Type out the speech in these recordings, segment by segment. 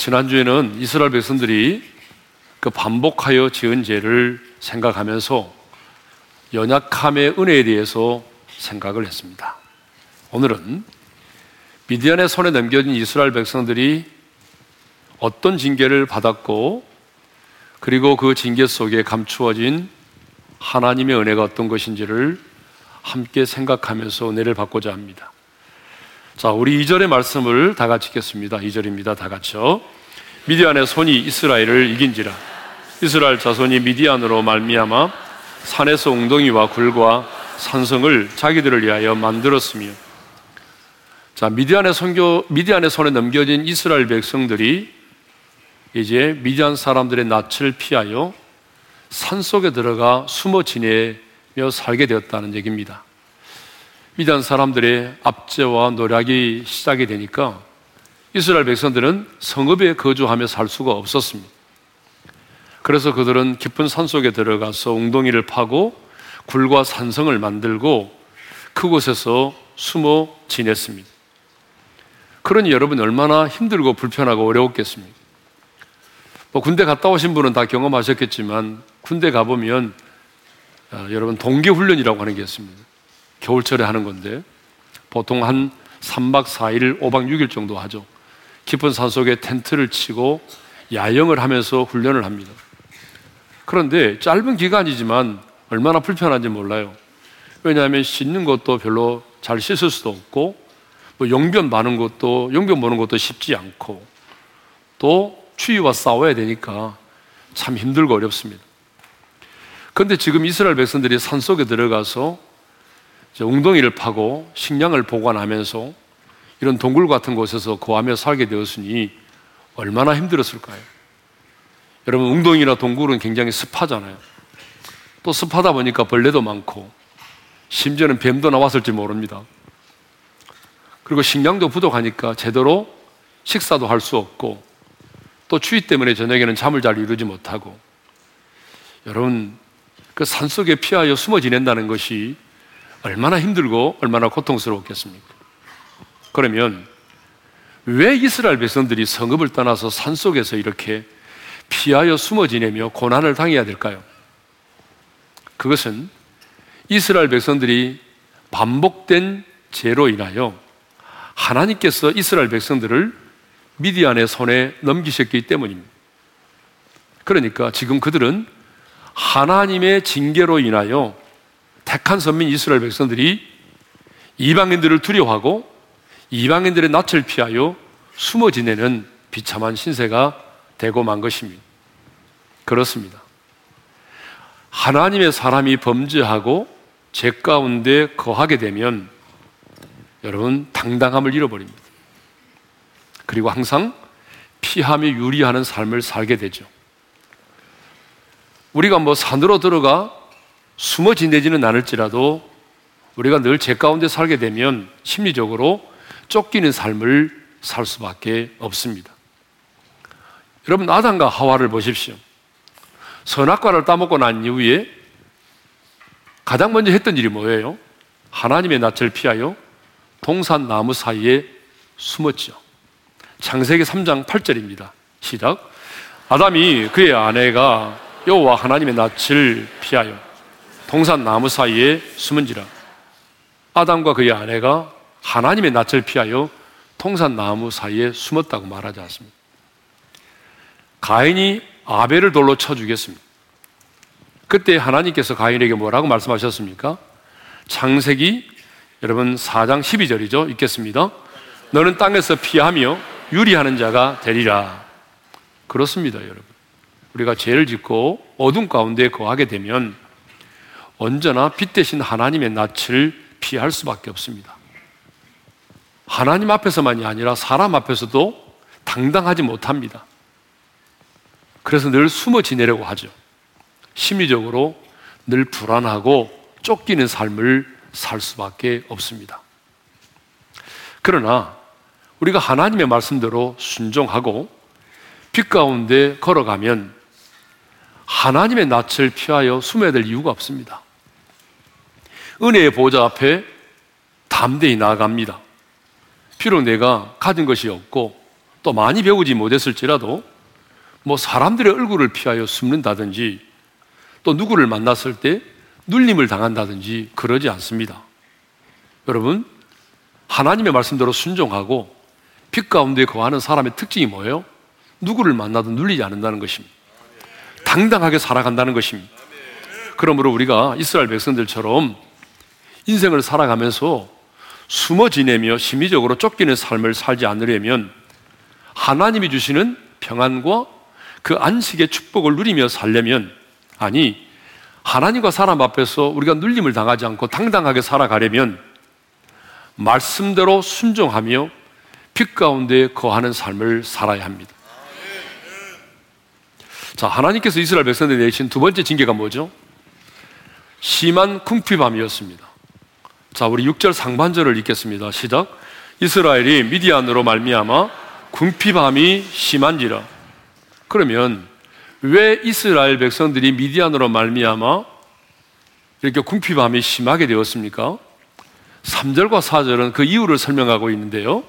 지난주에는 이스라엘 백성들이 그 반복하여 지은 죄를 생각하면서 연약함의 은혜에 대해서 생각을 했습니다. 오늘은 미디안의 손에 넘겨진 이스라엘 백성들이 어떤 징계를 받았고 그리고 그 징계 속에 감추어진 하나님의 은혜가 어떤 것인지를 함께 생각하면서 은혜를 받고자 합니다. 자, 우리 2절의 말씀을 다 같이 읽겠습니다. 2절입니다. 다 같이요. 미디안의 손이 이스라엘을 이긴지라. 이스라엘 자손이 미디안으로 말미암아 산에서 웅덩이와 굴과 산성을 자기들을 위하여 만들었으며 자, 미디안의 선교 미디안의 손에 넘겨진 이스라엘 백성들이 이제 미디안 사람들의 낯을 피하여 산 속에 들어가 숨어 지내며 살게 되었다는 얘기입니다. 미디안 사람들의 압제와 노력이 시작이 되니까 이스라엘 백성들은 성읍에 거주하며 살 수가 없었습니다. 그래서 그들은 깊은 산 속에 들어가서 웅덩이를 파고 굴과 산성을 만들고 그곳에서 숨어 지냈습니다. 그러니 여러분 얼마나 힘들고 불편하고 어려웠겠습니까? 뭐 군대 갔다 오신 분은 다 경험하셨겠지만 군대 가보면 어, 여러분 동계훈련이라고 하는 게 있습니다. 겨울철에 하는 건데 보통 한 3박 4일, 5박 6일 정도 하죠. 깊은 산 속에 텐트를 치고 야영을 하면서 훈련을 합니다. 그런데 짧은 기간이지만 얼마나 불편한지 몰라요. 왜냐하면 씻는 것도 별로 잘 씻을 수도 없고, 뭐 용변 많은 것도, 용변 보는 것도 쉽지 않고, 또 추위와 싸워야 되니까 참 힘들고 어렵습니다. 그런데 지금 이스라엘 백성들이 산 속에 들어가서 웅덩이를 파고 식량을 보관하면서 이런 동굴 같은 곳에서 거하며 살게 되었으니 얼마나 힘들었을까요? 여러분, 웅덩이나 동굴은 굉장히 습하잖아요. 또 습하다 보니까 벌레도 많고, 심지어는 뱀도 나왔을지 모릅니다. 그리고 식량도 부족하니까 제대로 식사도 할 수 없고, 또 추위 때문에 저녁에는 잠을 잘 이루지 못하고, 여러분, 그 산속에 피하여 숨어 지낸다는 것이 얼마나 힘들고 얼마나 고통스러웠겠습니까? 그러면 왜 이스라엘 백성들이 성읍을 떠나서 산 속에서 이렇게 피하여 숨어 지내며 고난을 당해야 될까요? 그것은 이스라엘 백성들이 반복된 죄로 인하여 하나님께서 이스라엘 백성들을 미디안의 손에 넘기셨기 때문입니다. 그러니까 지금 그들은 하나님의 징계로 인하여 택한 선민 이스라엘 백성들이 이방인들을 두려워하고 이방인들의 낯을 피하여 숨어 지내는 비참한 신세가 되고 만 것입니다. 그렇습니다. 하나님의 사람이 범죄하고 죄 가운데 거하게 되면 여러분 당당함을 잃어버립니다. 그리고 항상 피하며 유리하는 삶을 살게 되죠. 우리가 뭐 산으로 들어가 숨어 지내지는 않을지라도 우리가 늘 죄 가운데 살게 되면 심리적으로 쫓기는 삶을 살 수밖에 없습니다. 여러분, 아담과 하와를 보십시오. 선악과를 따먹고 난 이후에 가장 먼저 했던 일이 뭐예요? 하나님의 낯을 피하여 동산 나무 사이에 숨었죠. 창세기 3장 8절입니다. 시작. 아담이 그의 아내가 여호와 하나님의 낯을 피하여 동산 나무 사이에 숨은지라. 아담과 그의 아내가 하나님의 낯을 피하여 동산 나무 사이에 숨었다고 말하지 않습니다. 가인이 아벨을 돌로 쳐 죽였습니다. 그때 하나님께서 가인에게 뭐라고 말씀하셨습니까? 창세기 여러분 4장 12절이죠. 읽겠습니다. 너는 땅에서 피하며 유리하는 자가 되리라. 그렇습니다, 여러분. 우리가 죄를 짓고 어둠 가운데 거하게 되면 언제나 빛 대신 하나님의 낯을 피할 수밖에 없습니다. 하나님 앞에서만이 아니라 사람 앞에서도 당당하지 못합니다. 그래서 늘 숨어 지내려고 하죠. 심리적으로 늘 불안하고 쫓기는 삶을 살 수밖에 없습니다. 그러나 우리가 하나님의 말씀대로 순종하고 빛 가운데 걸어가면 하나님의 낯을 피하여 숨어야 될 이유가 없습니다. 은혜의 보좌 앞에 담대히 나아갑니다. 비록 내가 가진 것이 없고 또 많이 배우지 못했을지라도 뭐 사람들의 얼굴을 피하여 숨는다든지 또 누구를 만났을 때 눌림을 당한다든지 그러지 않습니다. 여러분, 하나님의 말씀대로 순종하고 빛 가운데 거하는 사람의 특징이 뭐예요? 누구를 만나도 눌리지 않는다는 것입니다. 당당하게 살아간다는 것입니다. 그러므로 우리가 이스라엘 백성들처럼 인생을 살아가면서 숨어 지내며 심리적으로 쫓기는 삶을 살지 않으려면 하나님이 주시는 평안과 그 안식의 축복을 누리며 살려면 아니 하나님과 사람 앞에서 우리가 눌림을 당하지 않고 당당하게 살아가려면 말씀대로 순종하며 빛 가운데 거하는 삶을 살아야 합니다. 자, 하나님께서 이스라엘 백성들에 내신 두 번째 징계가 뭐죠? 심한 궁핍함이었습니다. 자, 우리 6절 상반절을 읽겠습니다. 시작. 이스라엘이 미디안으로 말미암아 궁핍함이 심한지라. 그러면 왜 이스라엘 백성들이 미디안으로 말미암아 이렇게 궁핍함이 심하게 되었습니까? 3절과 4절은 그 이유를 설명하고 있는데요.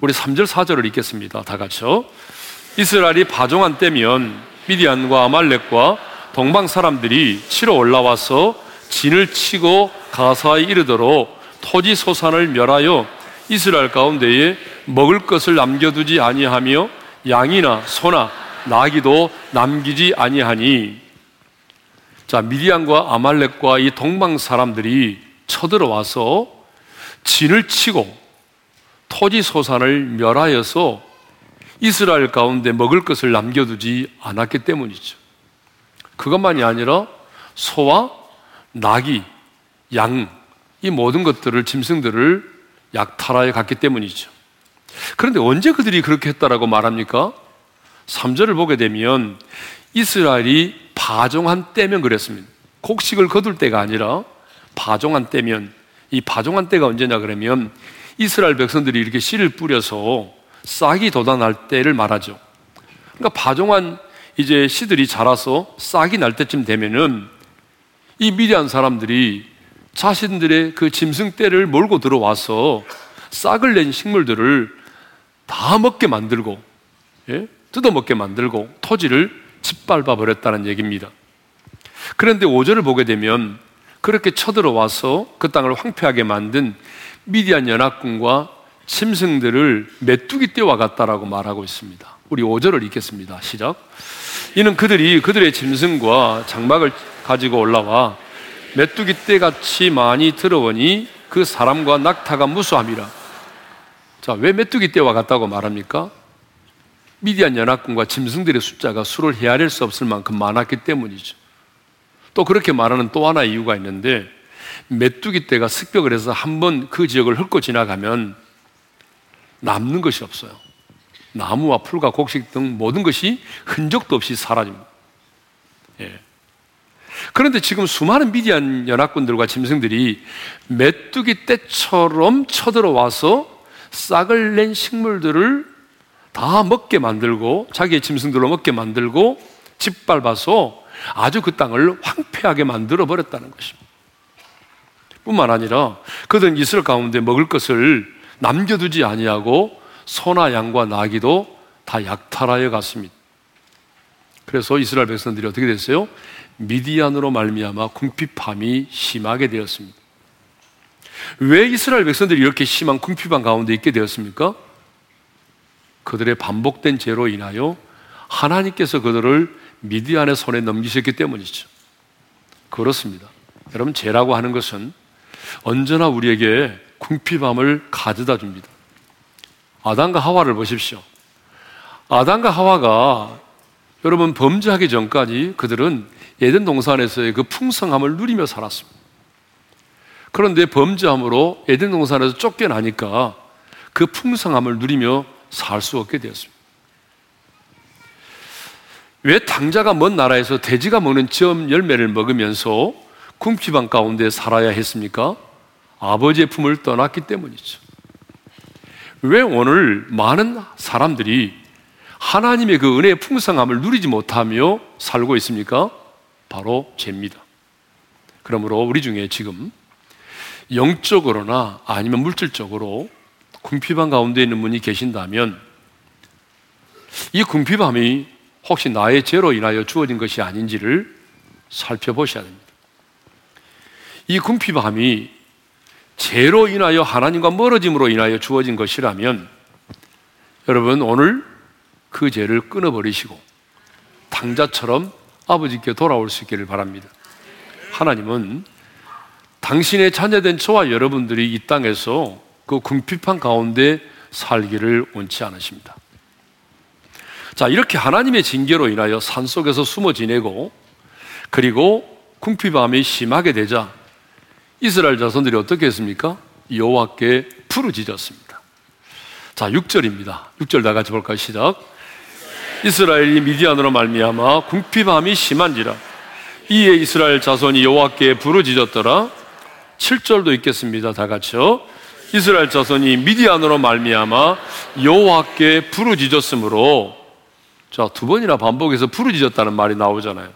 우리 3절, 4절을 읽겠습니다. 다 같이요. 이스라엘이 파종한 때면 미디안과 아말렉과 동방 사람들이 치러 올라와서 진을 치고 가사에 이르도록 토지 소산을 멸하여 이스라엘 가운데에 먹을 것을 남겨두지 아니하며 양이나 소나 나기도 남기지 아니하니 자 미디안과 아말렉과 이 동방 사람들이 쳐들어와서 진을 치고 토지 소산을 멸하여서 이스라엘 가운데 먹을 것을 남겨두지 않았기 때문이죠. 그것만이 아니라 소와 나귀, 양, 이 모든 것들을, 짐승들을 약탈하여 갔기 때문이죠. 그런데 언제 그들이 그렇게 했다라고 말합니까? 3절을 보게 되면 이스라엘이 파종한 때면 그랬습니다. 곡식을 거둘 때가 아니라 파종한 때면 이 파종한 때가 언제냐 그러면 이스라엘 백성들이 이렇게 씨를 뿌려서 싹이 돋아날 때를 말하죠. 그러니까 파종한 이제 씨들이 자라서 싹이 날 때쯤 되면은 이 미디안 사람들이 자신들의 그 짐승 떼를 몰고 들어와서 싹을 낸 식물들을 다 먹게 만들고 예? 뜯어먹게 만들고 토지를 짓밟아 버렸다는 얘기입니다. 그런데 5절을 보게 되면 그렇게 쳐들어와서 그 땅을 황폐하게 만든 미디안 연합군과 짐승들을 메뚜기 떼와 같다라고 말하고 있습니다. 우리 5절을 읽겠습니다. 시작. 이는 그들이 그들의 짐승과 장막을 가지고 올라와 메뚜기 떼 같이 많이 들어오니 그 사람과 낙타가 무수함이라. 자, 왜 메뚜기 떼와 같다고 말합니까? 미디안 연합군과 짐승들의 숫자가 수를 헤아릴 수 없을 만큼 많았기 때문이죠. 또 그렇게 말하는 또 하나 이유가 있는데 메뚜기 떼가 습격을 해서 한 번 그 지역을 훑고 지나가면 남는 것이 없어요. 나무와 풀과 곡식 등 모든 것이 흔적도 없이 사라집니다. 예. 그런데 지금 수많은 미디안 연합군들과 짐승들이 메뚜기 떼처럼 쳐들어와서 싹을 낸 식물들을 다 먹게 만들고 자기의 짐승들로 먹게 만들고 짓밟아서 아주 그 땅을 황폐하게 만들어 버렸다는 것입니다. 뿐만 아니라 그들은 이스라엘 가운데 먹을 것을 남겨두지 아니하고 소나 양과 나기도 다 약탈하여 갔습니다. 그래서 이스라엘 백성들이 어떻게 됐어요? 미디안으로 말미암아 궁핍함이 심하게 되었습니다. 왜 이스라엘 백성들이 이렇게 심한 궁핍함 가운데 있게 되었습니까? 그들의 반복된 죄로 인하여 하나님께서 그들을 미디안의 손에 넘기셨기 때문이죠. 그렇습니다. 여러분, 죄라고 하는 것은 언제나 우리에게 궁핍함을 가져다 줍니다. 아담과 하와를 보십시오. 아담과 하와가 여러분 범죄하기 전까지 그들은 예전 동산에서의 그 풍성함을 누리며 살았습니다. 그런데 범죄함으로 에덴 동산에서 쫓겨나니까 그 풍성함을 누리며 살 수 없게 되었습니다. 왜 당자가 먼 나라에서 돼지가 먹는 지엄 열매를 먹으면서 궁핍한 가운데 살아야 했습니까? 아버지의 품을 떠났기 때문이죠. 왜 오늘 많은 사람들이 하나님의 그 은혜의 풍성함을 누리지 못하며 살고 있습니까? 바로 죄입니다. 그러므로 우리 중에 지금 영적으로나 아니면 물질적으로 궁핍한 가운데 있는 분이 계신다면 이 궁핍함이 혹시 나의 죄로 인하여 주어진 것이 아닌지를 살펴보셔야 됩니다. 이 궁핍함이 죄로 인하여 하나님과 멀어짐으로 인하여 주어진 것이라면 여러분 오늘 그 죄를 끊어버리시고 당자처럼 아버지께 돌아올 수 있기를 바랍니다. 하나님은 당신의 자녀된 저와 여러분들이 이 땅에서 그 궁핍한 가운데 살기를 원치 않으십니다. 자, 이렇게 하나님의 징계로 인하여 산 속에서 숨어 지내고 그리고 궁핍함이 심하게 되자 이스라엘 자손들이 어떻게 했습니까? 여호와께 부르짖었습니다. 자, 6절입니다. 6절 다 같이 볼까요? 시작. 이스라엘이 미디안으로 말미암아 궁핍함이 심한지라 이에 이스라엘 자손이 여호와께 부르짖었더라. 7절도 있겠습니다. 다 같이요. 이스라엘 자손이 미디안으로 말미암아 여호와께 부르짖었으므로 자, 두 번이나 반복해서 부르짖었다는 말이 나오잖아요.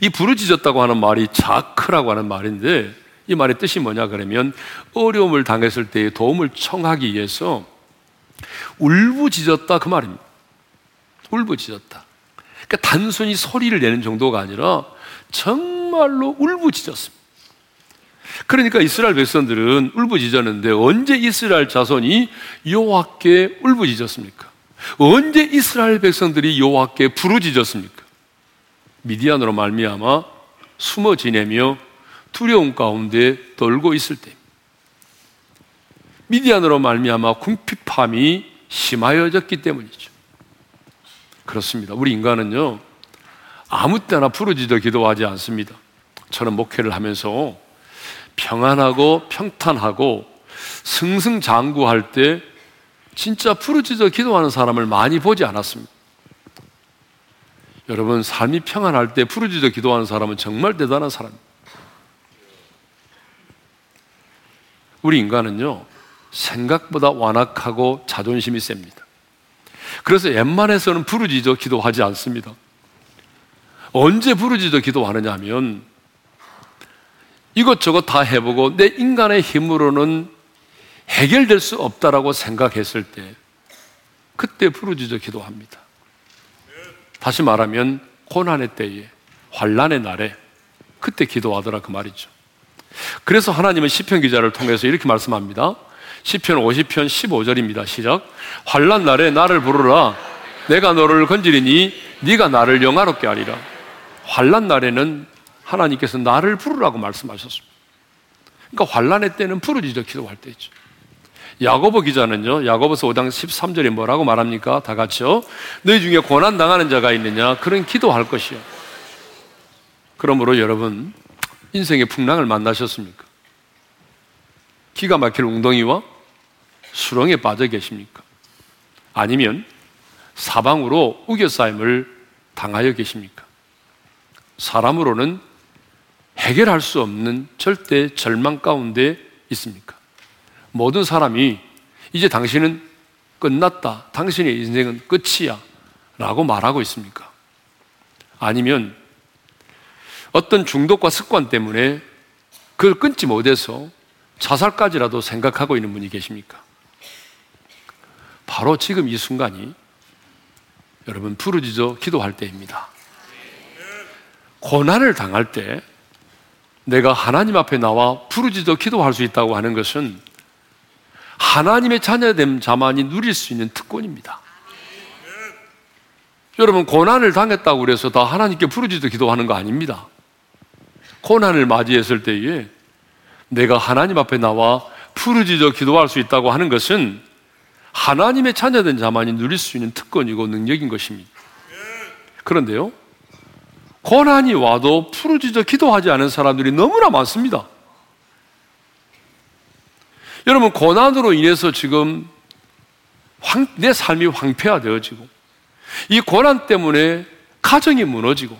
이 부르짖었다고 하는 말이 자크라고 하는 말인데 이 말의 뜻이 뭐냐 그러면 어려움을 당했을 때 도움을 청하기 위해서 울부짖었다 그 말입니다. 울부짖었다. 그러니까 단순히 소리를 내는 정도가 아니라 정말로 울부짖었습니다. 그러니까 이스라엘 백성들은 울부짖었는데 언제 이스라엘 자손이 여호와께 울부짖었습니까? 언제 이스라엘 백성들이 여호와께 부르짖었습니까? 미디안으로 말미암아 숨어 지내며 두려움 가운데 떨고 있을 때 미디안으로 말미암아 궁핍함이 심하여졌기 때문이죠. 그렇습니다. 우리 인간은요 아무 때나 부르짖어 기도하지 않습니다. 저는 목회를 하면서 평안하고 평탄하고 승승장구할 때 진짜 부르짖어 기도하는 사람을 많이 보지 않았습니다. 여러분 삶이 평안할 때 부르짖어 기도하는 사람은 정말 대단한 사람입니다. 우리 인간은요 생각보다 완악하고 자존심이 셉니다. 그래서 웬만해서는 부르짖어 기도하지 않습니다. 언제 부르짖어 기도하느냐 하면 이것저것 다 해보고 내 인간의 힘으로는 해결될 수 없다라고 생각했을 때 그때 부르짖어 기도합니다. 다시 말하면 고난의 때에 환란의 날에 그때 기도하더라 그 말이죠. 그래서 하나님은 시편 기자를 통해서 이렇게 말씀합니다. 시편 50편 15절입니다. 시작. 환란 날에 나를 부르라. 내가 너를 건지리니 네가 나를 영화롭게 하리라. 환란 날에는 하나님께서 나를 부르라고 말씀하셨습니다. 그러니까 환란의 때는 부르짖어 기도할 때죠. 야고보 기자는요, 야고보서 5장 13절에 뭐라고 말합니까? 다 같이요. 너희 중에 고난 당하는 자가 있느냐? 그런 기도할 것이요. 그러므로 여러분, 인생의 풍랑을 만나셨습니까? 기가 막힐 웅덩이와 수렁에 빠져 계십니까? 아니면 사방으로 우겨싸임을 당하여 계십니까? 사람으로는 해결할 수 없는 절대 절망 가운데 있습니까? 모든 사람이 이제 당신은 끝났다. 당신의 인생은 끝이야. 라고 말하고 있습니까? 아니면 어떤 중독과 습관 때문에 그걸 끊지 못해서 자살까지라도 생각하고 있는 분이 계십니까? 바로 지금 이 순간이 여러분 부르짖어 기도할 때입니다. 고난을 당할 때 내가 하나님 앞에 나와 부르짖어 기도할 수 있다고 하는 것은 하나님의 자녀됨 자만이 누릴 수 있는 특권입니다. 여러분 고난을 당했다고 그래서 다 하나님께 부르짖어 기도하는 거 아닙니다. 고난을 맞이했을 때에 내가 하나님 앞에 나와 부르짖어 기도할 수 있다고 하는 것은 하나님의 자녀된 자만이 누릴 수 있는 특권이고 능력인 것입니다. 그런데요, 고난이 와도 부르짖어 기도하지 않은 사람들이 너무나 많습니다. 여러분, 고난으로 인해서 지금 황, 내 삶이 황폐화되어지고, 이 고난 때문에 가정이 무너지고,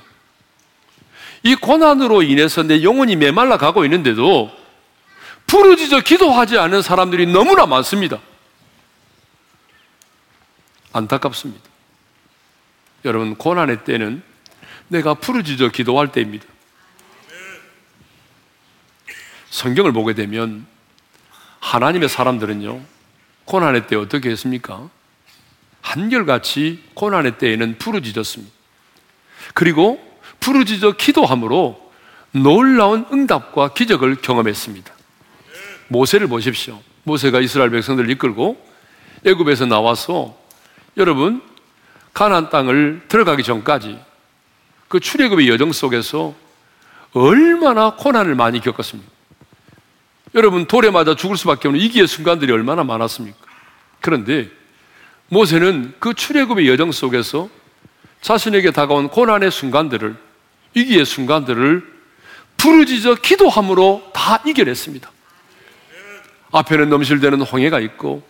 이 고난으로 인해서 내 영혼이 메말라 가고 있는데도 부르짖어 기도하지 않은 사람들이 너무나 많습니다. 안타깝습니다. 여러분, 고난의 때는 내가 부르짖어 기도할 때입니다. 성경을 보게 되면 하나님의 사람들은요, 고난의 때 어떻게 했습니까? 한결같이 고난의 때에는 부르짖었습니다. 그리고 부르짖어 기도함으로 놀라운 응답과 기적을 경험했습니다. 모세를 보십시오. 모세가 이스라엘 백성들을 이끌고 애굽에서 나와서 여러분 가나안 땅을 들어가기 전까지 그 출애굽의 여정 속에서 얼마나 고난을 많이 겪었습니까? 여러분 돌에 맞아 죽을 수밖에 없는 이기의 순간들이 얼마나 많았습니까? 그런데 모세는 그 출애굽의 여정 속에서 자신에게 다가온 고난의 순간들을 위기의 순간들을 부르짖어 기도함으로 다 이겨냈습니다. 앞에는 넘실대는 홍해가 있고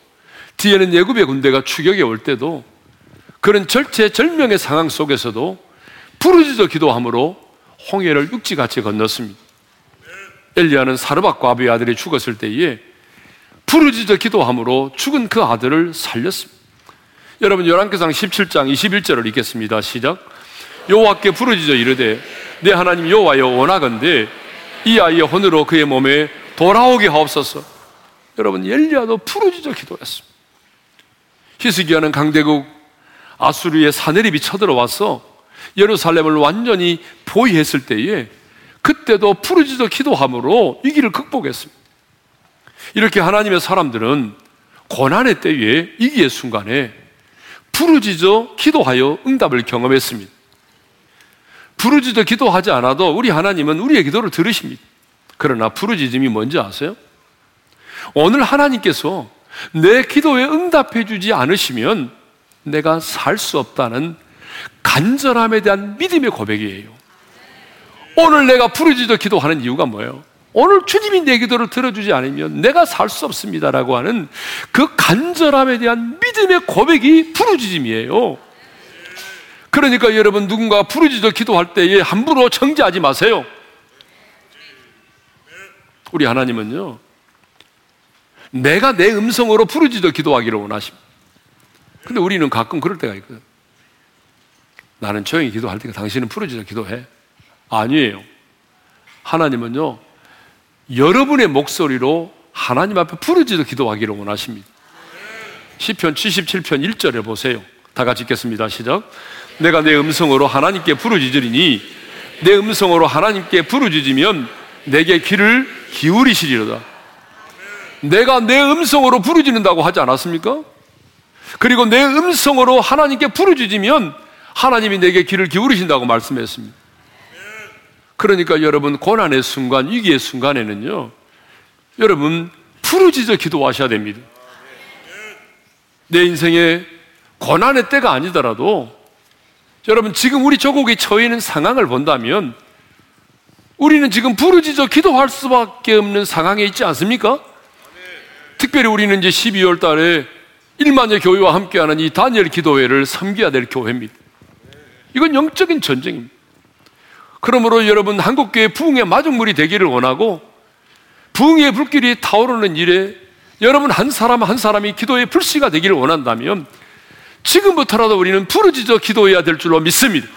뒤에는 예굽의 군대가 추격해 올 때도 그런 절체절명의 상황 속에서도 부르짖어 기도함으로 홍해를 육지같이 건넜습니다. 엘리야는 사르밧과 아비의 아들이 죽었을 때에 부르짖어 기도함으로 죽은 그 아들을 살렸습니다. 여러분 열왕기상 17장 21절을 읽겠습니다. 시작. 여호와께 부르짖어 이르되 내 하나님 여호와여 원하건대 이 아이의 혼으로 그의 몸에 돌아오게 하옵소서. 여러분 엘리야도 부르짖어 기도했습니다. 히스기야는 강대국 아수르의 사내립이 쳐들어와서 예루살렘을 완전히 보위했을 때에 그때도 부르짖어 기도함으로 위기를 극복했습니다. 이렇게 하나님의 사람들은 고난의 때에 위기의 순간에 부르짖어 기도하여 응답을 경험했습니다. 부르짖어 기도하지 않아도 우리 하나님은 우리의 기도를 들으십니다. 그러나 부르짖음이 뭔지 아세요? 오늘 하나님께서 내 기도에 응답해 주지 않으시면 내가 살 수 없다는 간절함에 대한 믿음의 고백이에요. 오늘 내가 부르짖어 기도하는 이유가 뭐예요? 오늘 주님이 내 기도를 들어주지 않으면 내가 살 수 없습니다라고 하는 그 간절함에 대한 믿음의 고백이 부르짖음이에요. 그러니까 여러분 누군가 부르짖어 기도할 때에 함부로 정지하지 마세요. 우리 하나님은요, 내가 내 음성으로 부르짖어 기도하기를 원하십니다. 근데 우리는 가끔 그럴 때가 있거든. 나는 조용히 기도할 테니까 당신은 부르짖어 기도해. 아니에요. 하나님은요, 여러분의 목소리로 하나님 앞에 부르짖어 기도하기를 원하십니다. 시편 77편 1절에 보세요. 다 같이 읽겠습니다. 시작. 내가 내 음성으로 하나님께 부르짖으리니 내 음성으로 하나님께 부르짖으면 내게 귀를 기울이시리로다. 내가 내 음성으로 부르짖는다고 하지 않았습니까? 그리고 내 음성으로 하나님께 부르짖으면 하나님이 내게 귀를 기울이신다고 말씀했습니다. 그러니까 여러분 고난의 순간, 위기의 순간에는요. 여러분 부르짖어 기도하셔야 됩니다. 내 인생에 고난의 때가 아니더라도 여러분 지금 우리 조국이 처해 있는 상황을 본다면 우리는 지금 부르짖어 기도할 수밖에 없는 상황에 있지 않습니까? 특별히 우리는 이제 12월 달에 1만여 교회와 함께하는 이 다니엘 기도회를 섬겨야 될 교회입니다. 이건 영적인 전쟁입니다. 그러므로 여러분 한국교회 부흥의 마중물이 되기를 원하고 부흥의 불길이 타오르는 일에 여러분 한 사람 한 사람이 기도의 불씨가 되기를 원한다면 지금부터라도 우리는 부르짖어 기도해야 될 줄로 믿습니다.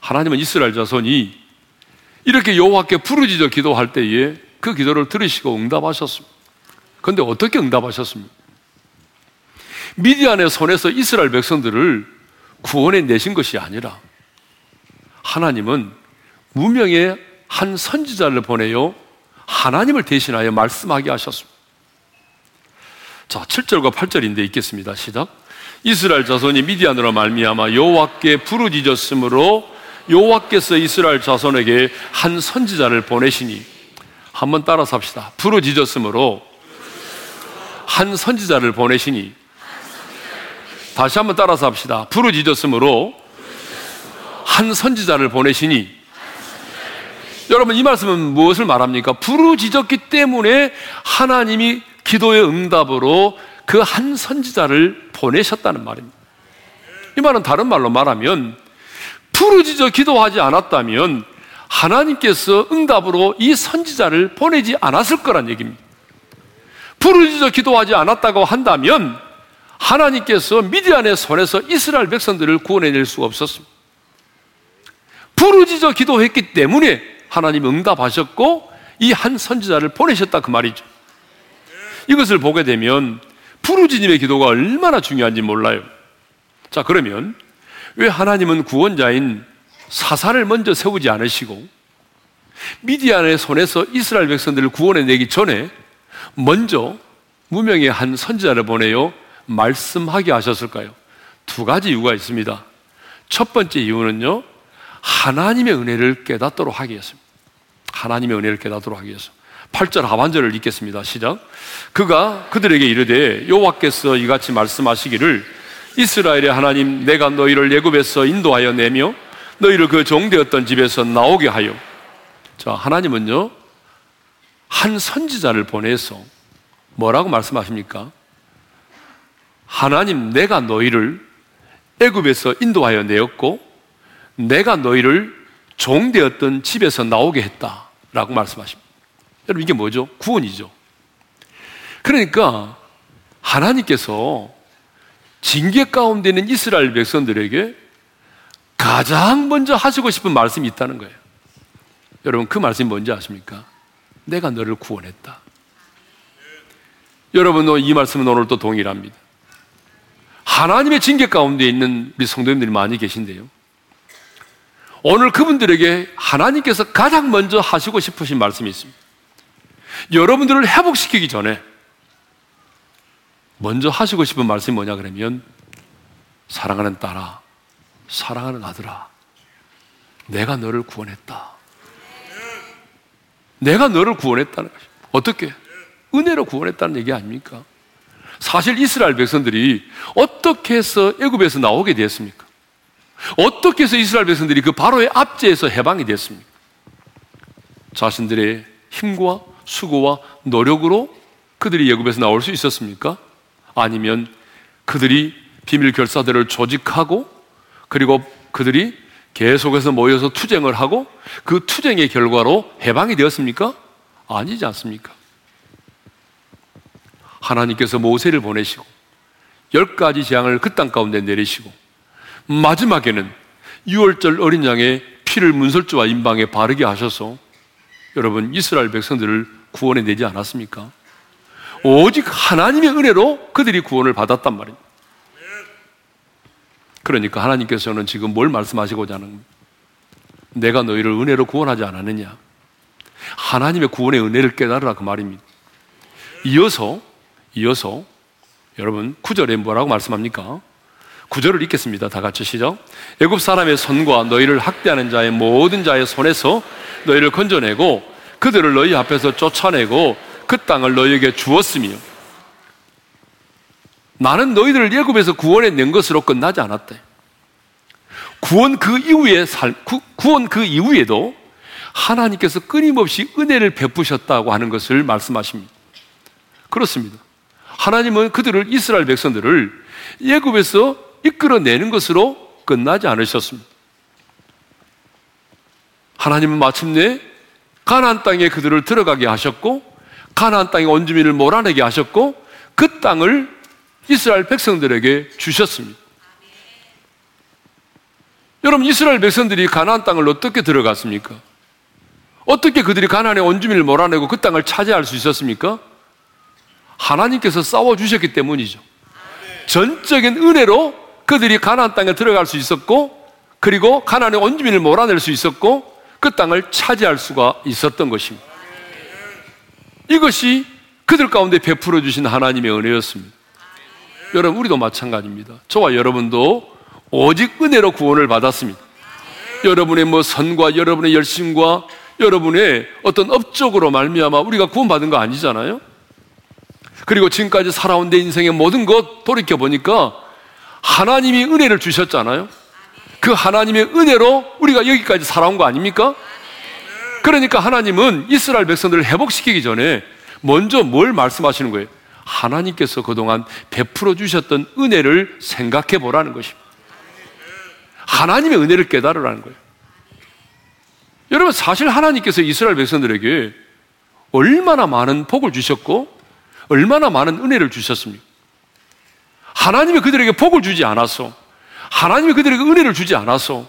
하나님은 이스라엘 자손이 이렇게 여호와께 부르짖어 기도할 때에 그 기도를 들으시고 응답하셨습니다. 그런데 어떻게 응답하셨습니까? 미디안의 손에서 이스라엘 백성들을 구원해 내신 것이 아니라 하나님은 무명의 한 선지자를 보내요 하나님을 대신하여 말씀하게 하셨습니다. 자, 7절과 8절인데 읽겠습니다. 시작. 이스라엘 자손이 미디안으로 말미암아 여호와께 부르짖었으므로 여호와께서 이스라엘 자손에게 한 선지자를 보내시니 한번 따라서 합시다. 부르짖었으므로 한 선지자를 보내시니 다시 한번 따라서 합시다. 부르짖었으므로 한 선지자를 보내시니 여러분 이 말씀은 무엇을 말합니까? 부르짖었기 때문에 하나님이 기도의 응답으로 그 한 선지자를 보내셨다는 말입니다. 이 말은 다른 말로 말하면 부르짖어 기도하지 않았다면 하나님께서 응답으로 이 선지자를 보내지 않았을 거란 얘기입니다. 부르짖어 기도하지 않았다고 한다면 하나님께서 미디안의 손에서 이스라엘 백성들을 구원해낼 수가 없었습니다. 부르짖어 기도했기 때문에 하나님 응답하셨고 이 한 선지자를 보내셨다 그 말이죠. 이것을 보게 되면 부르짖음의 기도가 얼마나 중요한지 몰라요. 자, 그러면 왜 하나님은 구원자인 사사를 먼저 세우지 않으시고 미디안의 손에서 이스라엘 백성들을 구원해 내기 전에 먼저 무명의 한 선지자를 보내요 말씀하게 하셨을까요? 두 가지 이유가 있습니다. 첫 번째 이유는요, 하나님의 은혜를 깨닫도록 하기 위해서입니다. 하나님의 은혜를 깨닫도록 하기 위해서. 8절 하반절을 읽겠습니다. 시작. 그가 그들에게 이르되 여호와께서 이같이 말씀하시기를 이스라엘의 하나님 내가 너희를 예굽에서 인도하여 내며 너희를 그 종되었던 집에서 나오게 하여 자 하나님은요 한 선지자를 보내서 뭐라고 말씀하십니까? 하나님 내가 너희를 애굽에서 인도하여 내었고 내가 너희를 종되었던 집에서 나오게 했다 라고 말씀하십니다. 여러분 이게 뭐죠? 구원이죠. 그러니까 하나님께서 징계 가운데 있는 이스라엘 백성들에게 가장 먼저 하시고 싶은 말씀이 있다는 거예요. 여러분 그 말씀이 뭔지 아십니까? 내가 너를 구원했다. 여러분 이 말씀은 오늘도 동일합니다. 하나님의 징계 가운데 있는 우리 성도님들이 많이 계신데요. 오늘 그분들에게 하나님께서 가장 먼저 하시고 싶으신 말씀이 있습니다. 여러분들을 회복시키기 전에 먼저 하시고 싶은 말씀이 뭐냐 그러면 사랑하는 딸아, 사랑하는 아들아, 내가 너를 구원했다. 내가 너를 구원했다는 것이 어떻게? 은혜로 구원했다는 얘기 아닙니까? 사실 이스라엘 백성들이 어떻게 해서 애굽에서 나오게 됐습니까? 어떻게 해서 이스라엘 백성들이 그 바로의 압제에서 해방이 됐습니까? 자신들의 힘과 수고와 노력으로 그들이 예굽에서 나올 수 있었습니까? 아니면 그들이 비밀 결사들을 조직하고 그리고 그들이 계속해서 모여서 투쟁을 하고 그 투쟁의 결과로 해방이 되었습니까? 아니지 않습니까? 하나님께서 모세를 보내시고 열 가지 재앙을 그 땅 가운데 내리시고 마지막에는 6월절 어린 양의 피를 문설주와 인방에 바르게 하셔서 여러분 이스라엘 백성들을 구원해 내지 않았습니까? 오직 하나님의 은혜로 그들이 구원을 받았단 말입니다. 그러니까 하나님께서는 지금 뭘 말씀하시고자 하는. 내가 너희를 은혜로 구원하지 않았느냐? 하나님의 구원의 은혜를 깨달으라 그 말입니다. 이어서 이어서 여러분 구절에 뭐라고 말씀합니까? 구절을 읽겠습니다. 다 같이 시작. 애굽 사람의 손과 너희를 학대하는 자의 모든 자의 손에서 너희를 건져내고 그들을 너희 앞에서 쫓아내고 그 땅을 너희에게 주었으며 나는 너희들을 예굽에서 구원해 낸 것으로 끝나지 않았대. 구원 그 이후에 살, 구, 구원 그 이후에도 하나님께서 끊임없이 은혜를 베푸셨다고 하는 것을 말씀하십니다. 그렇습니다. 하나님은 그들을 이스라엘 백성들을 예굽에서 이끌어내는 것으로 끝나지 않으셨습니다. 하나님은 마침내 가나안 땅에 그들을 들어가게 하셨고 가나안 땅의 원주민을 몰아내게 하셨고 그 땅을 이스라엘 백성들에게 주셨습니다. 여러분 이스라엘 백성들이 가나안 땅을 어떻게 들어갔습니까? 어떻게 그들이 가나안의 원주민을 몰아내고 그 땅을 차지할 수 있었습니까? 하나님께서 싸워 주셨기 때문이죠. 전적인 은혜로 그들이 가나안 땅에 들어갈 수 있었고 그리고 가나안의 원주민을 몰아낼 수 있었고 그 땅을 차지할 수가 있었던 것입니다. 이것이 그들 가운데 베풀어 주신 하나님의 은혜였습니다. 여러분, 우리도 마찬가지입니다. 저와 여러분도 오직 은혜로 구원을 받았습니다. 여러분의 뭐 선과 여러분의 열심과 여러분의 어떤 업적으로 말미암아 우리가 구원받은 거 아니잖아요. 그리고 지금까지 살아온 내 인생의 모든 것 돌이켜 보니까 하나님이 은혜를 주셨잖아요. 그 하나님의 은혜로 우리가 여기까지 살아온 거 아닙니까? 그러니까 하나님은 이스라엘 백성들을 회복시키기 전에 먼저 뭘 말씀하시는 거예요? 하나님께서 그동안 베풀어 주셨던 은혜를 생각해 보라는 것입니다. 하나님의 은혜를 깨달으라는 거예요. 여러분, 사실 하나님께서 이스라엘 백성들에게 얼마나 많은 복을 주셨고, 얼마나 많은 은혜를 주셨습니까? 하나님이 그들에게 복을 주지 않아서 하나님이 그들에게 은혜를 주지 않아서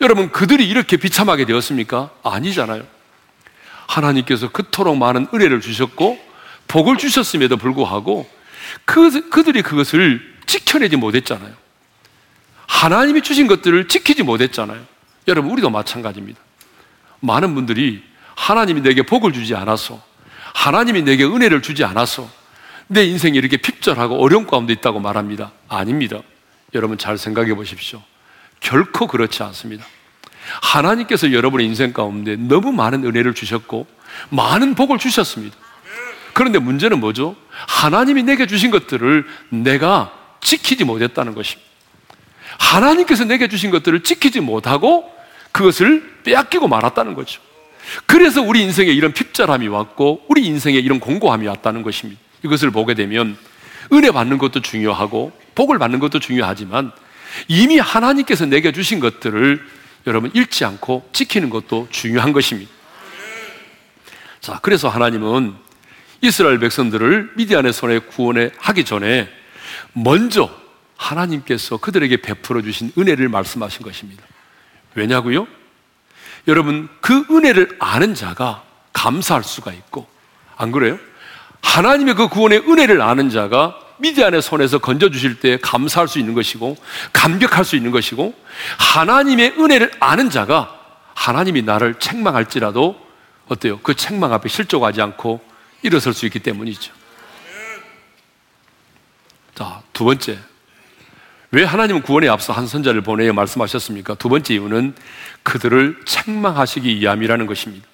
여러분 그들이 이렇게 비참하게 되었습니까? 아니잖아요. 하나님께서 그토록 많은 은혜를 주셨고 복을 주셨음에도 불구하고 그, 그들이 그것을 지켜내지 못했잖아요. 하나님이 주신 것들을 지키지 못했잖아요. 여러분, 우리도 마찬가지입니다. 많은 분들이 하나님이 내게 복을 주지 않아서, 하나님이 내게 은혜를 주지 않아서, 내 인생이 이렇게 핍절하고 어려운 가운데 있다고 말합니다. 아닙니다. 여러분 잘 생각해 보십시오. 결코 그렇지 않습니다. 하나님께서 여러분의 인생 가운데 너무 많은 은혜를 주셨고, 많은 복을 주셨습니다. 그런데 문제는 뭐죠? 하나님이 내게 주신 것들을 내가 지키지 못했다는 것입니다. 하나님께서 내게 주신 것들을 지키지 못하고 그것을 빼앗기고 말았다는 거죠. 그래서 우리 인생에 이런 핍절함이 왔고 우리 인생에 이런 공고함이 왔다는 것입니다. 이것을 보게 되면 은혜 받는 것도 중요하고 복을 받는 것도 중요하지만 이미 하나님께서 내게 주신 것들을 여러분 잃지 않고 지키는 것도 중요한 것입니다. 자, 그래서 하나님은 이스라엘 백성들을 미디안의 손에 구원해 하기 전에 먼저 하나님께서 그들에게 베풀어 주신 은혜를 말씀하신 것입니다. 왜냐고요? 여러분, 그 은혜를 아는 자가 감사할 수가 있고, 안 그래요? 하나님의 그 구원의 은혜를 아는 자가 미디안의 손에서 건져 주실 때 감사할 수 있는 것이고, 감격할 수 있는 것이고, 하나님의 은혜를 아는 자가 하나님이 나를 책망할지라도 어때요? 그 책망 앞에 실족하지 않고 일어설 수 있기 때문이죠. 자, 두 번째. 왜 하나님은 구원에 앞서 한 선자를 보내어 말씀하셨습니까? 두 번째 이유는 그들을 책망하시기 위함이라는 것입니다.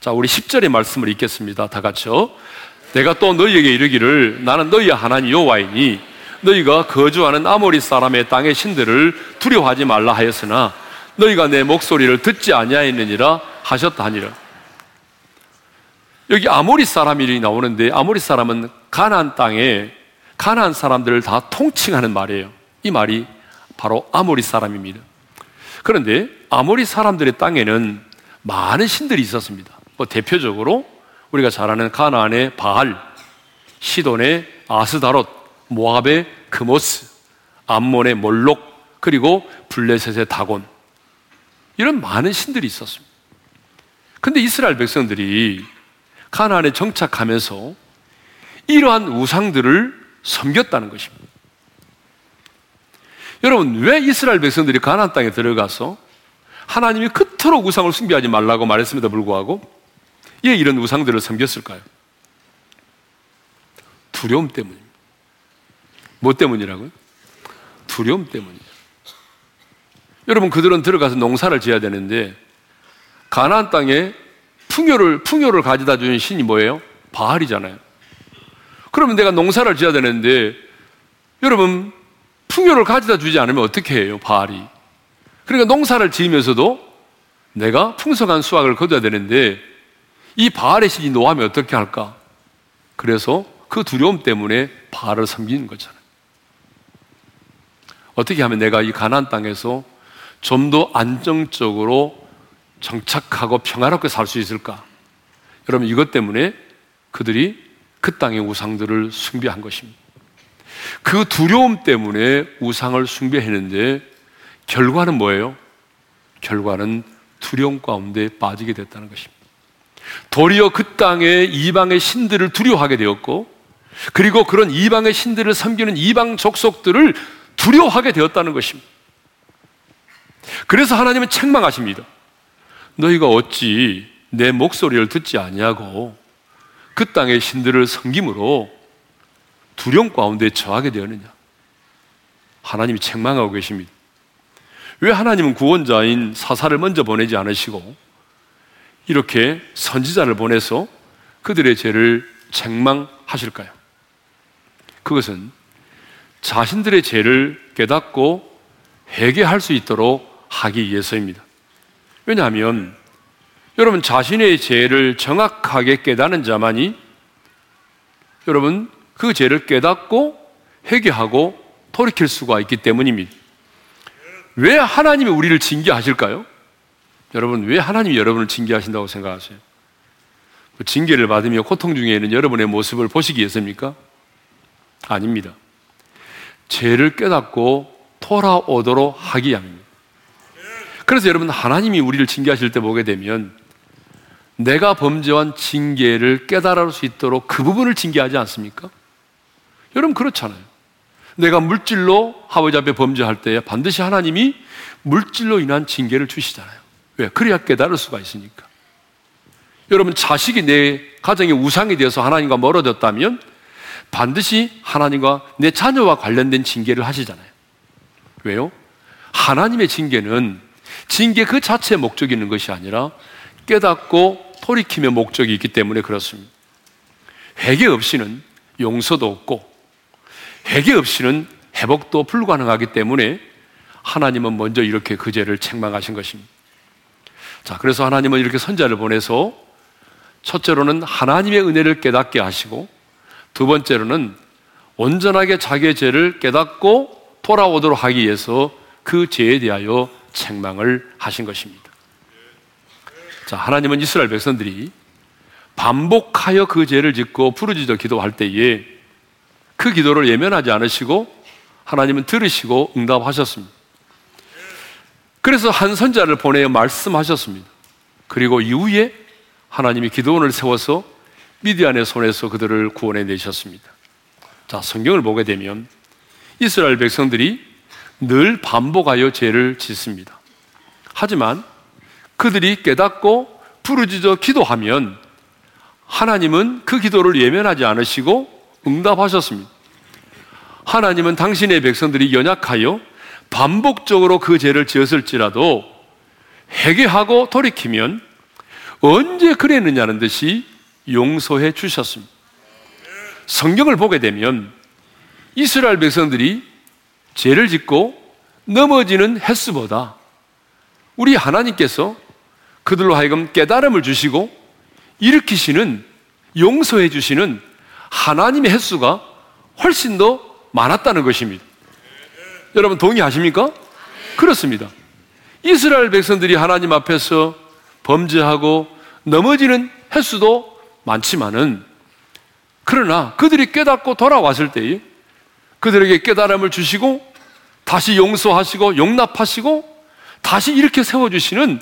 자, 우리 10절의 말씀을 읽겠습니다. 다 같이요. 내가 또 너희에게 이르기를 나는 너희의 하나님 여호와이니 너희가 거주하는 아모리 사람의 땅의 신들을 두려워하지 말라 하였으나 너희가 내 목소리를 듣지 아니하였느니라 하셨다 하니라. 여기 아모리 사람이 나오는데 아모리 사람은 가나안 땅에 가나안 사람들을 다 통칭하는 말이에요. 이 말이 바로 아모리 사람입니다. 그런데 아모리 사람들의 땅에는 많은 신들이 있었습니다. 뭐 대표적으로 우리가 잘 아는 가나안의 바알, 시돈의 아스다롯, 모압의 크모스, 암몬의 몰록, 그리고 블레셋의 다곤. 이런 많은 신들이 있었습니다. 근데 이스라엘 백성들이 가나안에 정착하면서 이러한 우상들을 섬겼다는 것입니다. 여러분, 왜 이스라엘 백성들이 가나안 땅에 들어가서 하나님이 그토록 우상을 숭배하지 말라고 말했음에도 불구하고 왜 이런 우상들을 섬겼을까요? 두려움 때문입니다. 뭐 때문이라고요? 두려움 때문이에요. 여러분, 그들은 들어가서 농사를 지어야 되는데 가나안 땅에 풍요를 풍요를 가져다 주는 신이 뭐예요? 바알이잖아요. 그러면 내가 농사를 지어야 되는데 여러분 풍요를 가져다 주지 않으면 어떻게 해요? 바알이. 그러니까 농사를 지으면서도 내가 풍성한 수확을 거둬야 되는데 이 바알의 신이 노하면 어떻게 할까? 그래서 그 두려움 때문에 바알을 섬기는 거잖아요. 어떻게 하면 내가 이 가난 땅에서 좀 더 안정적으로 정착하고 평화롭게 살 수 있을까? 여러분 이것 때문에 그들이 그 땅의 우상들을 숭배한 것입니다. 그 두려움 때문에 우상을 숭배했는데 결과는 뭐예요? 결과는 두려움 가운데 빠지게 됐다는 것입니다. 도리어 그 땅의 이방의 신들을 두려워하게 되었고 그리고 그런 이방의 신들을 섬기는 이방 족속들을 두려워하게 되었다는 것입니다. 그래서 하나님은 책망하십니다. 너희가 어찌 내 목소리를 듣지 아니하고 그 땅의 신들을 섬김으로 두려움 가운데 처하게 되었느냐? 하나님이 책망하고 계십니다. 왜 하나님은 구원자인 사사를 먼저 보내지 않으시고 이렇게 선지자를 보내서 그들의 죄를 책망하실까요? 그것은 자신들의 죄를 깨닫고 회개할 수 있도록 하기 위해서입니다. 왜냐하면 여러분 자신의 죄를 정확하게 깨닫는 자만이 여러분 그 죄를 깨닫고 회개하고 돌이킬 수가 있기 때문입니다. 왜 하나님이 우리를 징계하실까요? 여러분 왜 하나님이 여러분을 징계하신다고 생각하세요? 그 징계를 받으며 고통 중에는 여러분의 모습을 보시기 위해서입니까? 아닙니다. 죄를 깨닫고 돌아오도록 하기 위함입니다. 그래서 여러분 하나님이 우리를 징계하실 때 보게 되면 내가 범죄한 징계를 깨달을 수 있도록 그 부분을 징계하지 않습니까? 여러분 그렇잖아요. 내가 물질로 아버지 앞에 범죄할 때 반드시 하나님이 물질로 인한 징계를 주시잖아요. 왜? 그래야 깨달을 수가 있으니까. 여러분 자식이 내 가정의 우상이 되어서 하나님과 멀어졌다면 반드시 하나님과 내 자녀와 관련된 징계를 하시잖아요. 왜요? 하나님의 징계는 징계 그 자체의 목적이 있는 것이 아니라 깨닫고 돌이킴의 목적이 있기 때문에 그렇습니다. 회개 없이는 용서도 없고 회개 없이는 회복도 불가능하기 때문에 하나님은 먼저 이렇게 그 죄를 책망하신 것입니다. 자, 그래서 하나님은 이렇게 선자를 보내서 첫째로는 하나님의 은혜를 깨닫게 하시고 두 번째로는 온전하게 자기의 죄를 깨닫고 돌아오도록 하기 위해서 그 죄에 대하여 책망을 하신 것입니다. 자, 하나님은 이스라엘 백성들이 반복하여 그 죄를 짓고 부르짖어 기도할 때에 그 기도를 예면하지 않으시고 하나님은 들으시고 응답하셨습니다. 그래서 한 선자를 보내어 말씀하셨습니다. 그리고 이후에 하나님이 기도원을 세워서 미디안의 손에서 그들을 구원해 내셨습니다. 자, 성경을 보게 되면 이스라엘 백성들이 늘 반복하여 죄를 짓습니다. 하지만 그들이 깨닫고 부르짖어 기도하면 하나님은 그 기도를 예면하지 않으시고 응답하셨습니다. 하나님은 당신의 백성들이 연약하여 반복적으로 그 죄를 지었을지라도 회개하고 돌이키면 언제 그랬느냐는 듯이 용서해 주셨습니다. 성경을 보게 되면 이스라엘 백성들이 죄를 짓고 넘어지는 횟수보다 우리 하나님께서 그들로 하여금 깨달음을 주시고 일으키시는 용서해 주시는 하나님의 횟수가 훨씬 더 많았다는 것입니다. 여러분 동의하십니까? 그렇습니다. 이스라엘 백성들이 하나님 앞에서 범죄하고 넘어지는 횟수도 많지만은 그러나 그들이 깨닫고 돌아왔을 때에 그들에게 깨달음을 주시고 다시 용서하시고 용납하시고 다시 이렇게 세워주시는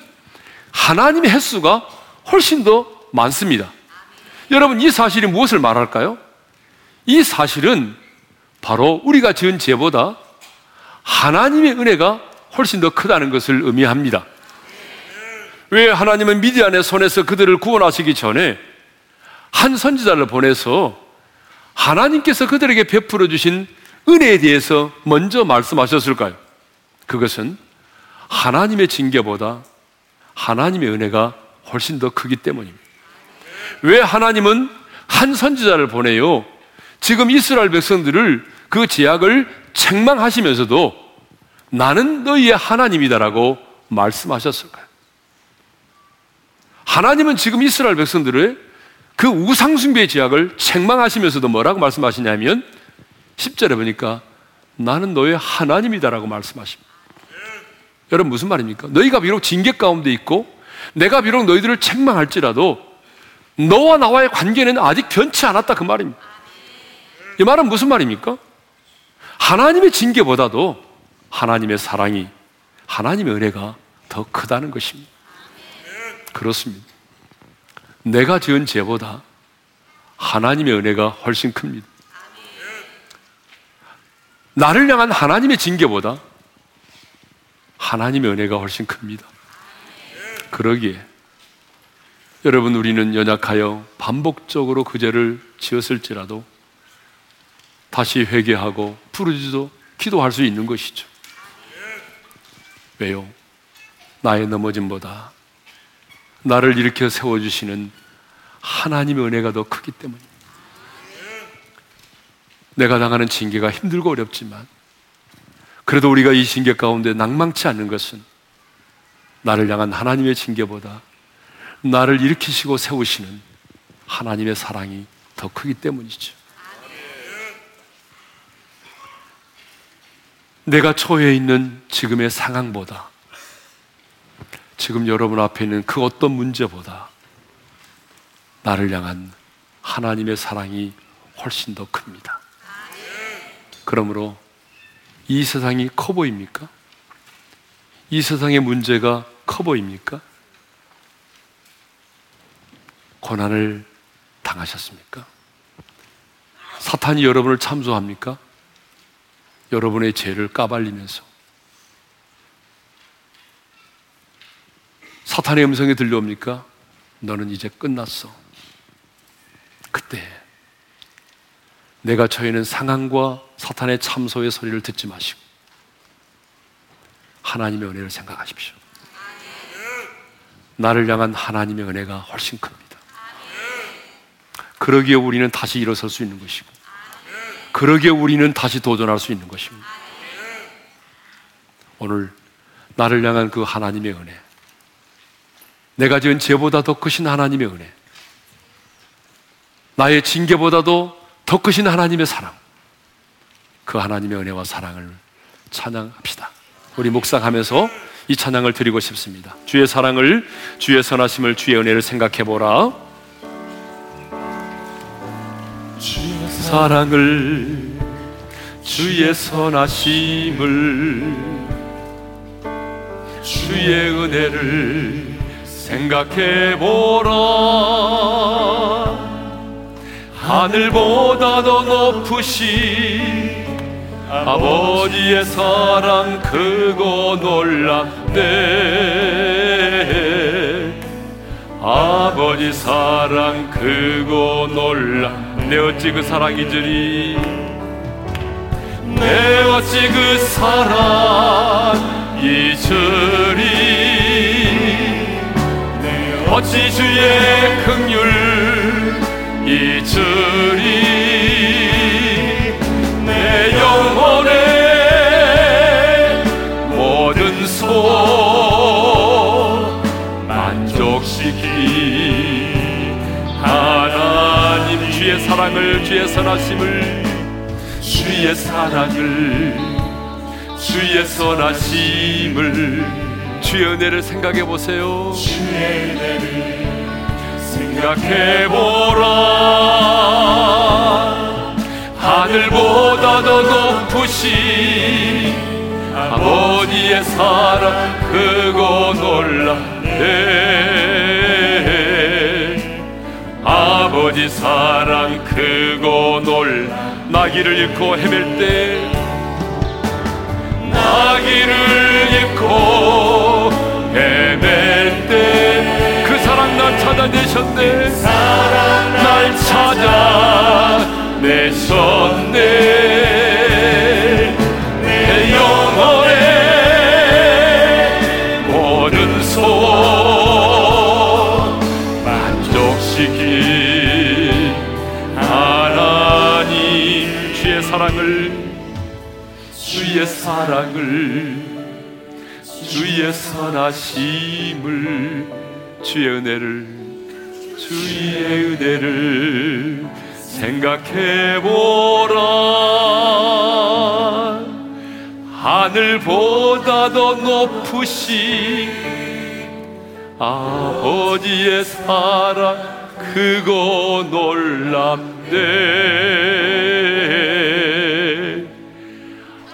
하나님의 횟수가 훨씬 더 많습니다. 여러분, 이 사실이 무엇을 말할까요? 이 사실은 바로 우리가 지은 죄보다 하나님의 은혜가 훨씬 더 크다는 것을 의미합니다. 왜 하나님은 미디안의 손에서 그들을 구원하시기 전에 한 선지자를 보내서 하나님께서 그들에게 베풀어 주신 은혜에 대해서 먼저 말씀하셨을까요? 그것은 하나님의 징계보다 하나님의 은혜가 훨씬 더 크기 때문입니다. 왜 하나님은 한 선지자를 보내요? 지금 이스라엘 백성들을 그 제약을 책망하시면서도 나는 너희의 하나님이다라고 말씀하셨을까요? 하나님은 지금 이스라엘 백성들의 그 우상숭배의 제약을 책망하시면서도 뭐라고 말씀하시냐면 10절에 보니까 나는 너의 하나님이다라고 말씀하십니다. 여러분 무슨 말입니까? 너희가 비록 징계 가운데 있고 내가 비록 너희들을 책망할지라도 너와 나와의 관계는 아직 변치 않았다 그 말입니다. 이 말은 무슨 말입니까? 하나님의 징계보다도 하나님의 사랑이 하나님의 은혜가 더 크다는 것입니다. 그렇습니다. 내가 지은 죄보다 하나님의 은혜가 훨씬 큽니다. 나를 향한 하나님의 징계보다 하나님의 은혜가 훨씬 큽니다. 그러기에 여러분 우리는 연약하여 반복적으로 그 죄를 지었을지라도 다시 회개하고 부르짖어 기도할 수 있는 것이죠. 왜요? 나의 넘어짐보다 나를 일으켜 세워주시는 하나님의 은혜가 더 크기 때문입니다. 내가 당하는 징계가 힘들고 어렵지만 그래도 우리가 이 징계 가운데 낭망치 않는 것은 나를 향한 하나님의 징계보다 나를 일으키시고 세우시는 하나님의 사랑이 더 크기 때문이죠. 내가 처해 있는 지금의 상황보다 지금 여러분 앞에 있는 그 어떤 문제보다 나를 향한 하나님의 사랑이 훨씬 더 큽니다. 그러므로 이 세상이 커 보입니까? 이 세상의 문제가 커 보입니까? 고난을 당하셨습니까? 사탄이 여러분을 참소합니까? 여러분의 죄를 까발리면서 사탄의 음성이 들려옵니까? 너는 이제 끝났어. 그때 내가 처해는 상황과 사탄의 참소의 소리를 듣지 마시고 하나님의 은혜를 생각하십시오. 나를 향한 하나님의 은혜가 훨씬 큽니다. 그러기에 우리는 다시 일어설 수 있는 것이고, 그러기에 우리는 다시 도전할 수 있는 것입니다. 오늘 나를 향한 그 하나님의 은혜, 내가 지은 죄보다 더 크신 하나님의 은혜, 나의 징계보다도 더 크신 하나님의 사랑, 그 하나님의 은혜와 사랑을 찬양합시다. 우리 묵상하면서 이 찬양을 드리고 싶습니다. 주의 사랑을, 주의 선하심을, 주의 은혜를 생각해 보라. 주의 사랑을, 주의 선하심을, 주의 은혜를 생각해 보라. 하늘보다 더 높으신 아버지의 사랑 크고 놀랍네. 아버지 사랑 크고 놀랍네. 어찌 그 사랑 잊으리 내 어찌 그 사랑 잊으리? 어찌 주의 긍휼 잊으리 내 영혼의 모든 소원 만족시키 하나님 주의 사랑을 주의 선하심을 주의 사랑을 주의 선하심을 주의 은혜를 생각해 보세요. 주의 은혜를 생각해 보라. 하늘보다 더 높으신 아버지의 사랑 크고 놀랍네. 아버지 사랑 크고 놀라 나기를 잃고 헤맬 때 나기를 잃고 찾아내셨네. 날 찾아내셨네. 내 영혼의 모든 소원 만족시킨 하나님 주의 사랑을 주의 사랑을 주의 선하심을 주의 은혜를 주의 은혜를 생각해 보라. 하늘보다 더 높으신 아버지의 사랑 크고 놀랍네.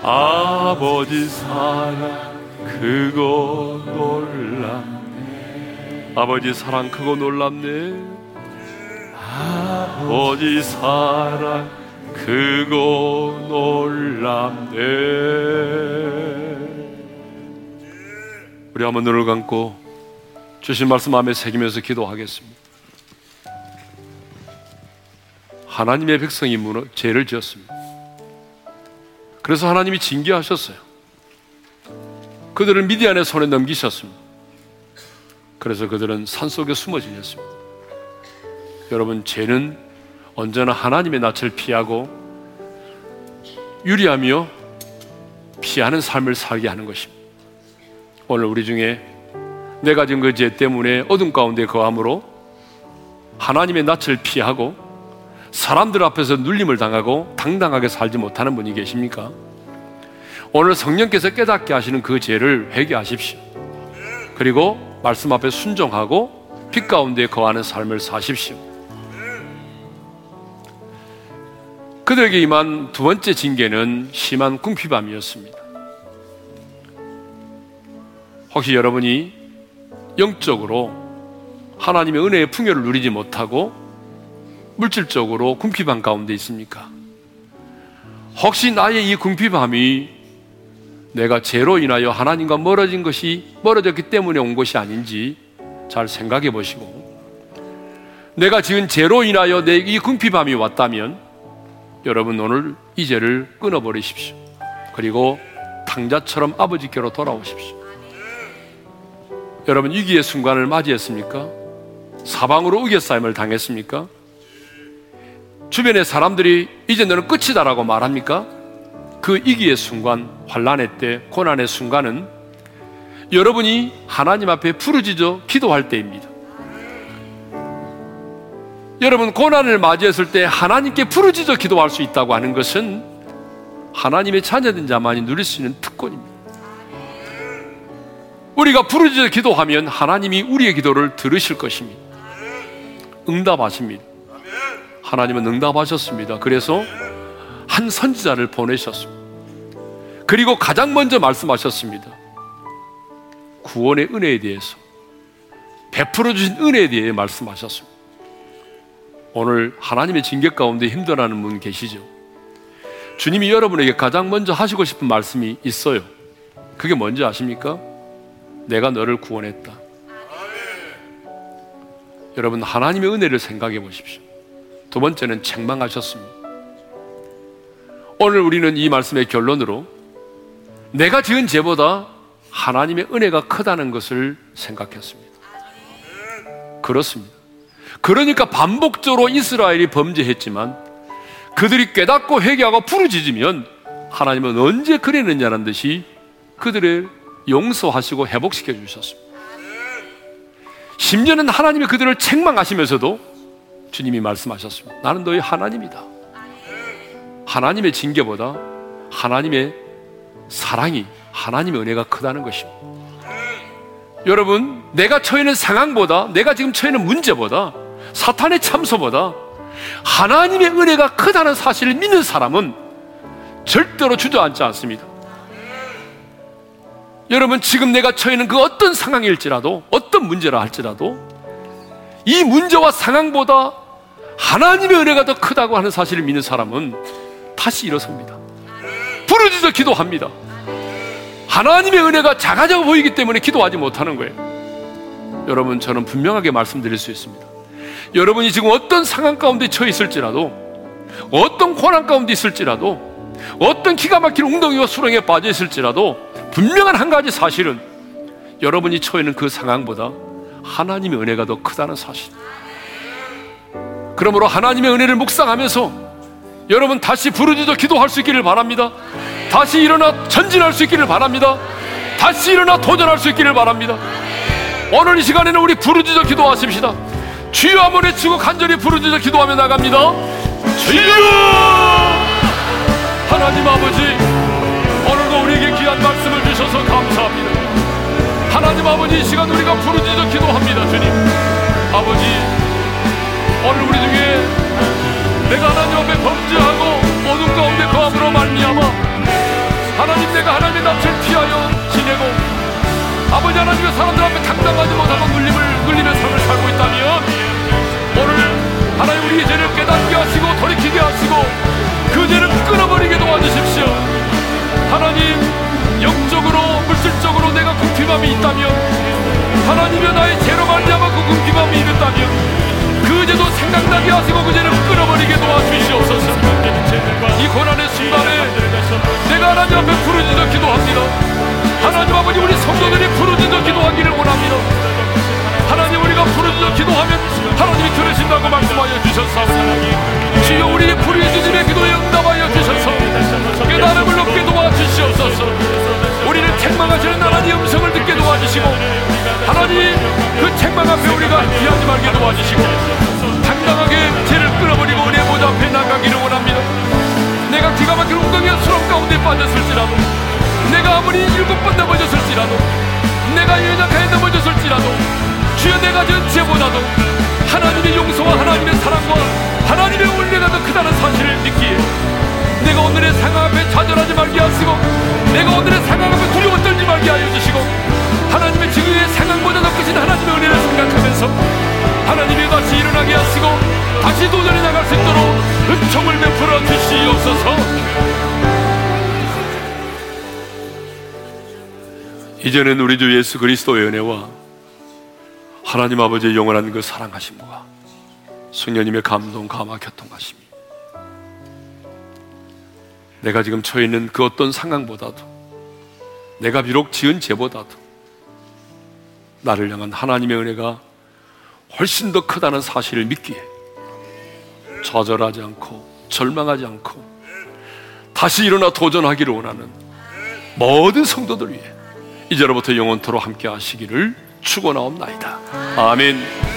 아버지 사랑 크고 놀랍네 아버지 사랑 크고 놀랍네. 아버지 사랑 크고 놀랍네. 우리 한번 눈을 감고 주신 말씀 마음에 새기면서 기도하겠습니다. 하나님의 백성이 무너, 죄를 지었습니다. 그래서 하나님이 징계하셨어요. 그들을 미디안의 손에 넘기셨습니다 그래서 그들은 산속에 숨어 지냈습니다. 여러분, 죄는 언제나 하나님의 낯을 피하고 유리하며 피하는 삶을 살게 하는 것입니다. 오늘 우리 중에 내가 지은 그죄 때문에 어둠 가운데 거함으로 하나님의 낯을 피하고 사람들 앞에서 눌림을 당하고 당당하게 살지 못하는 분이 계십니까? 오늘 성령께서 깨닫게 하시는 그 죄를 회개하십시오. 그리고 말씀 앞에 순종하고 빛 가운데 거하는 삶을 사십시오. 그들에게 임한 두 번째 징계는 심한 궁핍함이었습니다. 혹시 여러분이 영적으로 하나님의 은혜의 풍요를 누리지 못하고 물질적으로 궁핍한 가운데 있습니까? 혹시 나의 이 궁핍함이 내가 죄로 인하여 하나님과 멀어진 것이 멀어졌기 때문에 온 것이 아닌지 잘 생각해 보시고 내가 지은 죄로 인하여 내 이 궁핍함이 왔다면 여러분 오늘 이 죄를 끊어버리십시오. 그리고 탕자처럼 아버지께로 돌아오십시오. 여러분 위기의 순간을 맞이했습니까? 사방으로 우겨싸임을 당했습니까? 주변의 사람들이 이제 너는 끝이다라고 말합니까? 그 위기의 순간, 환란의 때, 고난의 순간은 여러분이 하나님 앞에 부르짖어 기도할 때입니다. 여러분 고난을 맞이했을 때 하나님께 부르짖어 기도할 수 있다고 하는 것은 하나님의 자녀된 자만이 누릴 수 있는 특권입니다. 우리가 부르짖어 기도하면 하나님이 우리의 기도를 들으실 것입니다. 응답하십니다. 하나님은 응답하셨습니다. 그래서 한 선지자를 보내셨습니다. 그리고 가장 먼저 말씀하셨습니다. 구원의 은혜에 대해서 베풀어 주신 은혜에 대해 말씀하셨습니다. 오늘 하나님의 징계 가운데 힘들어하는 분 계시죠? 주님이 여러분에게 가장 먼저 하시고 싶은 말씀이 있어요. 그게 뭔지 아십니까? 내가 너를 구원했다. 여러분, 하나님의 은혜를 생각해 보십시오. 두 번째는 책망하셨습니다. 오늘 우리는 이 말씀의 결론으로 내가 지은 죄보다 하나님의 은혜가 크다는 것을 생각했습니다. 그렇습니다. 그러니까 반복적으로 이스라엘이 범죄했지만 그들이 깨닫고 회개하고 부르짖으면 하나님은 언제 그랬느냐는 듯이 그들을 용서하시고 회복시켜 주셨습니다. 심지어는 하나님이 그들을 책망하시면서도 주님이 말씀하셨습니다. 나는 너희 하나님이다. 하나님의 징계보다 하나님의 사랑이 하나님의 은혜가 크다는 것입니다. 여러분, 내가 처해 있는 상황보다 내가 지금 처해 있는 문제보다 사탄의 참소보다 하나님의 은혜가 크다는 사실을 믿는 사람은 절대로 주저앉지 않습니다. 여러분, 지금 내가 처해 있는 그 어떤 상황일지라도, 어떤 문제라 할지라도, 이 문제와 상황보다 하나님의 은혜가 더 크다고 하는 사실을 믿는 사람은 다시 일어섭니다. 부르짖어 기도합니다. 하나님의 은혜가 작아져 보이기 때문에 기도하지 못하는 거예요. 여러분, 저는 분명하게 말씀드릴 수 있습니다. 여러분이 지금 어떤 상황 가운데 처해 있을지라도, 어떤 고난 가운데 있을지라도, 어떤 기가 막힌 웅덩이와 수렁에 빠져 있을지라도, 분명한 한 가지 사실은 여러분이 처해 있는 그 상황보다 하나님의 은혜가 더 크다는 사실. 그러므로 하나님의 은혜를 묵상하면서 여러분 다시 부르짖어 기도할 수 있기를 바랍니다. 다시 일어나 전진할 수 있기를 바랍니다. 다시 일어나 도전할 수 있기를 바랍니다. 오늘 이 시간에는 우리 부르짖어 기도하십시다. 주여 한번 외치고 간절히 부르짖어 기도하며 나갑니다. 주여! 하나님 아버지, 오늘도 우리에게 귀한 말씀을 주셔서 감사합니다. 하나님 아버지, 이 시간 우리가 부르짖어 기도합니다, 주님. 아버지, 오늘 우리 중에 내가 하나님 앞에 범죄하고 어둠 가운데 거함으로 말미암아 하나님 내가 하나님의 낯을 피하여 지내고 아버지 하나님의 사람들 앞에 당당하지 못하고 눌림을 눌림의 삶을 살고 있다면 오늘 하나님 우리의 죄를 깨닫게 하시고 돌이키게 하시고 그 죄를 끊어버리게 도와주십시오. 하나님 영적으로 물질적으로 내가 궁핍함이 있다면 하나님의 나의 죄로 말미암아 그 궁핍함이 있다면 그 죄도 생각나게 하시고 그 죄를 끊어버리게 도와주시옵소서. 이 고난의 순간에 내가 하나님 앞에 부르짖어 기도합니다. 하나님 아버지 우리 성도들이 부르짖어 기도하기를 원합니다. 하나님 우리가 부르짖어 기도하면 하나님이 들으신다고 말씀하여 주셨사오니 주여 우리의 부르짖음의 기도에 응답하여 주셔서 깨달음을 얻게 도와주시옵소서. 우리는 책망하시는 하나님 음성을 듣게 도와주시고 하나님 그 책망 앞에 우리가 피하지 말게 도와주시고 당당하게 죄를 끊어버리고 은혜 보좌 앞에 나가기를 원합니다. 내가 기가 막힌 웅덩이와 수렁 가운데 빠졌을지라도 내가 아무리 일곱 번 넘어졌을지라도 내가 연약하게 넘어졌을지라도 주여 내가 전 죄보다도 하나님의 용서와 하나님의 사랑과 하나님의 은혜가 더 크다는 사실을 믿기에 내가 오늘의 상황 앞에 좌절하지 말게 하시고 내가 오늘의 상황 앞에 두려워 떨지 말게 하여 주시고 하나님의 주위의 생각보다 높으신 하나님의 은혜를 생각하면서 하나님이 다시 일어나게 하시고 다시 도전해 나갈 수 있도록 은총을 베풀어 주시옵소서. 이제는 우리 주 예수 그리스도의 은혜와 하나님 아버지의 영원한 그 사랑하심과 성령님의 감동, 감화, 교통하심이 내가 지금 처해 있는 그 어떤 상황보다도 내가 비록 지은 죄보다도 나를 향한 하나님의 은혜가 훨씬 더 크다는 사실을 믿기에 좌절하지 않고 절망하지 않고 다시 일어나 도전하기를 원하는 모든 성도들 위해 이제로부터 영원토로 함께 하시기를 축원하옵나이다. 아멘.